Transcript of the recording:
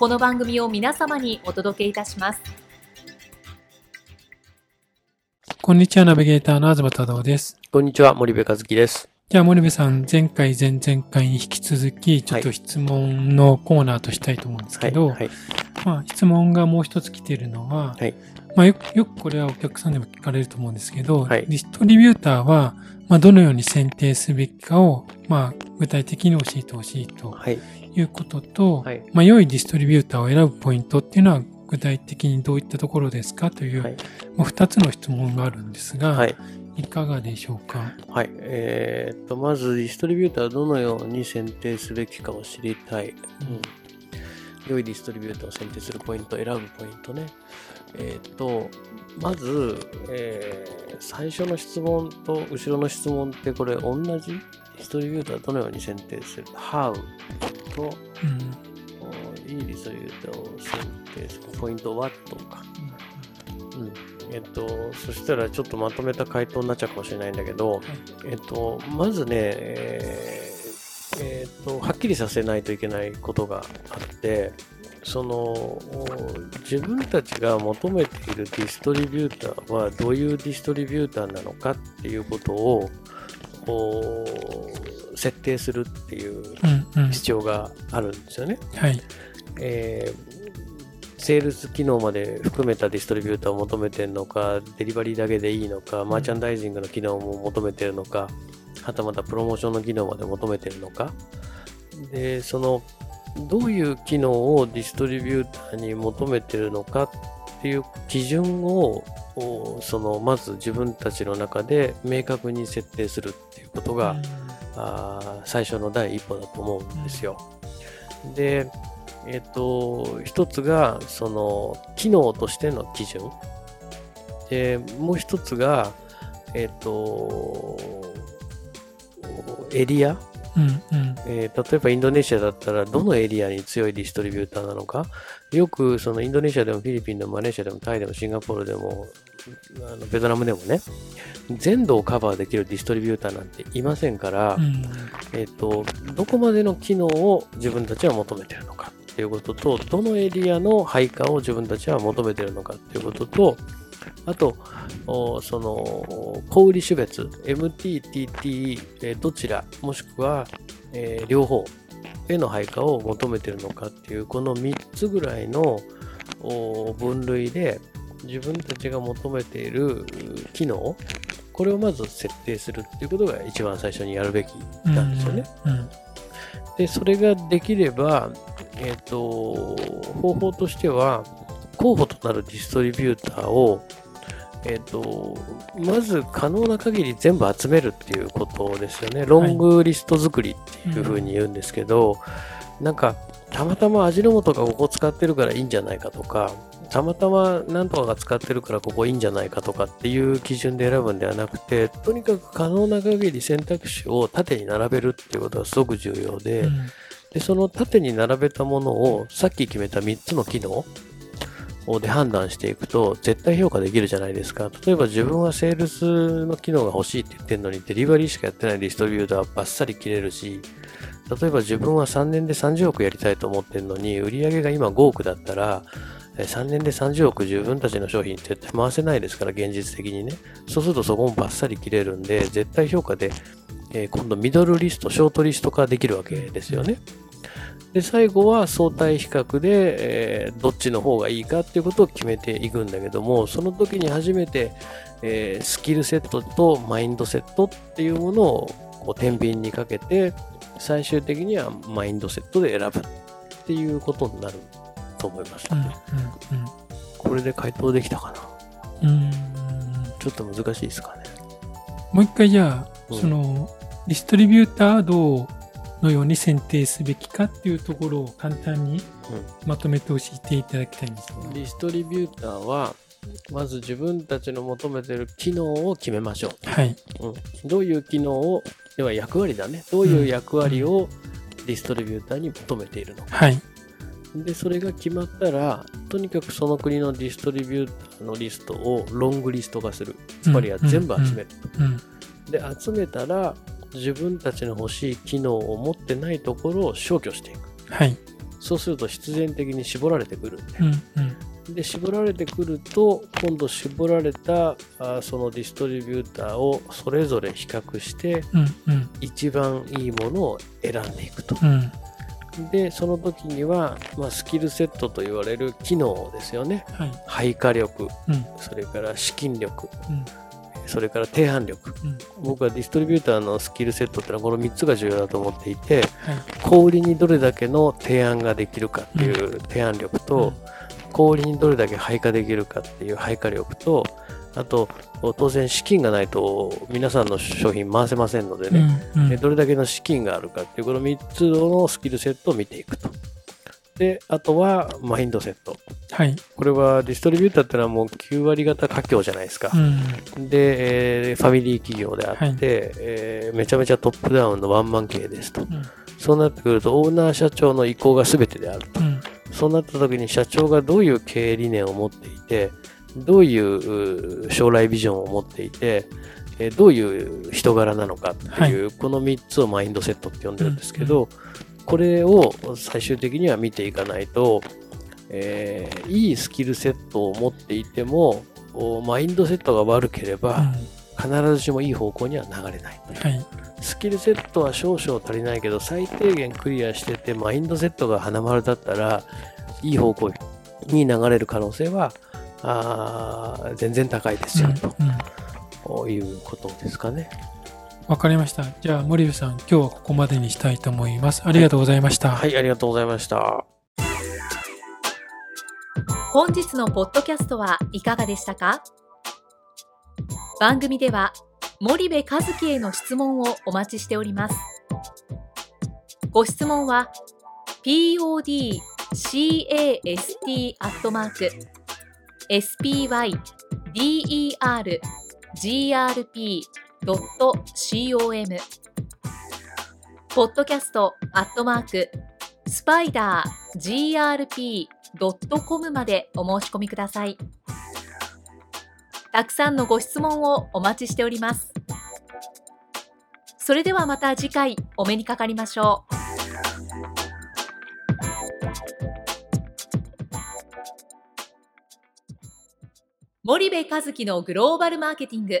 この番組を皆様にお届けいたします。こんにちは、ナビゲーターの東太郎です。こんにちは、森部和樹です。じゃあ、森部さん、前回、前々回に引き続き、ちょっと質問のコーナーとしたいと思うんですけど、はいはい、まあ、質問がもう一つ来ているのは、はい、まあよく、よくこれはお客さんでも聞かれると思うんですけど、ディストリビューターは、まあ、どのように選定すべきかを、まあ、具体的に教えてほしいということと、はい、まあ、良いディストリビューターを選ぶポイントっていうのは具体的にどういったところですかという、はい、まあ、2つの質問があるんですが、はい、いかがでしょうか？はい。えー、っと、まず、ディストリビューターはどのように選定すべきかを知りたい。うん、良いディストリビューターを選定するポイント、選ぶポイントね。えー、っと、まず、えー、最初の質問と後ろの質問ってこれ同じ？ディストリビューターどのように選定する ?How と、うん、いいディストリビューターを選定する。ポイント What か。うん、えっと、そしたらちょっとまとめた回答になっちゃうかもしれないんだけど、はい、えっと、まずね、えーえー、っと、はっきりさせないといけないことがあって、その自分たちが求めているディストリビューターはどういうディストリビューターなのかっていうことを設定するっていう必要があるんですよね。うんうん、はい。えー、セールス機能まで含めたディストリビューターを求めてるのか、デリバリーだけでいいのか、マーチャンダイジングの機能も求めてるのか、はたまたプロモーションの機能まで求めてるのか。で、その、どういう機能をディストリビューターに求めてるのかっていう基準をそのまず自分たちの中で明確に設定するっていうことが、あ最初の第一歩だと思うんですよ。で、えっ、と、一つがその機能としての基準。で、もう一つが、えっ、と、エリアうんうん。えー、例えばインドネシアだったらどのエリアに強いディストリビューターなのか？よくそのインドネシアでもフィリピンでもマレーシアでもタイでもシンガポールでもあのベトナムでもね全土をカバーできるディストリビューターなんていませんから、うん、えーと、どこまでの機能を自分たちは求めているのかっていうこととどのエリアの配下を自分たちは求めているのかっていうこととあと、その、小売種別、MT、TT、どちら、もしくは、えー、両方への配下を求めているのかっていう、この3つぐらいの分類で、自分たちが求めている機能、これをまず設定するっていうことが一番最初にやるべきなんですよね。うんうん、で、それができれば、えっ、ー、と、方法としては、なるディストリビューターをえっ、ー、と、まず可能な限り全部集めるっていうことですよね。ロングリスト作りっていうふうに言うんですけど、はいうん、なんか、たまたま味の素がここ使ってるからいいんじゃないかとか、たまたま何とかが使ってるからここいいんじゃないかとかっていう基準で選ぶんではなくて、とにかく可能な限り選択肢を縦に並べるっていうことがすごく重要で、うん、でその縦に並べたものをさっき決めた3つの機能、で判断していくと絶対評価できるじゃないですか。例えば自分はセールスの機能が欲しいって言ってるのにデリバリーしかやってないディストリビューターはバッサリ切れるし、例えば自分は3年で30億やりたいと思ってるのに売り上げが今5億だったら3年で30億自分たちの商品絶対回せないですから現実的にね。そうするとそこもバッサリ切れるんで絶対評価で、え今度ミドルリスト、ショートリスト化できるわけですよね。で、最後は相対比較で、えー、どっちの方がいいかっていうことを決めていくんだけども、その時に初めて、えー、スキルセットとマインドセットっていうものをこう天秤にかけて、最終的にはマインドセットで選ぶっていうことになると思います、ね、うんうんうん、これで回答できたかな。うん。ちょっと難しいですかね。もう一回じゃあ、うん、そのディストリビューターどうのように選定すべきかっていうところを簡単にまとめて教えていただきたいんです、ディストリビューターはまず自分たちの求めてる機能を決めましょう。はい。うん、どういう機能を、では役割だね。どういう役割をディストリビューターに求めているのか。はい。で、それが決まったら、とにかくその国のディストリビューターのリストをロングリスト化する。つまりは全部集める。で、集めたら、自分たちの欲しい機能を持ってないところを消去していく。はい。そうすると必然的に絞られてくるんで。うんうん、で、絞られてくると、今度絞られたあそのディストリビューターをそれぞれ比較して、うんうん、一番いいものを選んでいくと。うんで、その時には、まあ、スキルセットと言われる機能ですよね。はい、配下力、うん、それから資金力、うん、それから低反力、うん、僕はディストリビューターのスキルセットってのはこの3つが重要だと思っていて、はい、小売りにどれだけの提案ができるかっていう提案力と、うん、小売りにどれだけ配下できるかっていう配下力とあと当然資金がないと皆さんの商品回せませんのでね、うんうん、どれだけの資金があるかっていうこの3つのスキルセットを見ていくと。で、あとはマインドセット。はい。これはディストリビューターってのはもう9割方家境じゃないですか。うん、で、えー、ファミリー企業であって、はい、えー、めちゃめちゃトップダウンのワンマン経営ですと。うん、そうなってくると、オーナー社長の意向が全てであると。うん、そうなった時に社長がどういう経営理念を持っていて、どういう将来ビジョンを持っていて、えどういう人柄なのかっていう、はい、この3つをマインドセットって呼んでるんですけど、これを最終的には見ていかないと、えー、いいスキルセットを持っていても、マインドセットが悪ければ、必ずしもいい方向には流れない。はい、スキルセットは少々足りないけど、最低限クリアしてて、マインドセットが花丸だったら、いい方向に流れる可能性は、あ全然高いですよ、と。いうことですかね。わかりました。じゃあ、森部さん、今日はここまでにしたいと思います。ありがとうございました。はい、はい、ありがとうございました。本日のポッドキャストはいかがでしたか？番組では、森部和樹への質問をお待ちしております。ご質問は、podcast アットマーク spydergrp .com ポッドキャストアットマークスパイダー grp.com までお申し込みください。たくさんのご質問をお待ちしております。それではまた次回お目にかかりましょう。森部和樹のグローバルマーケティング。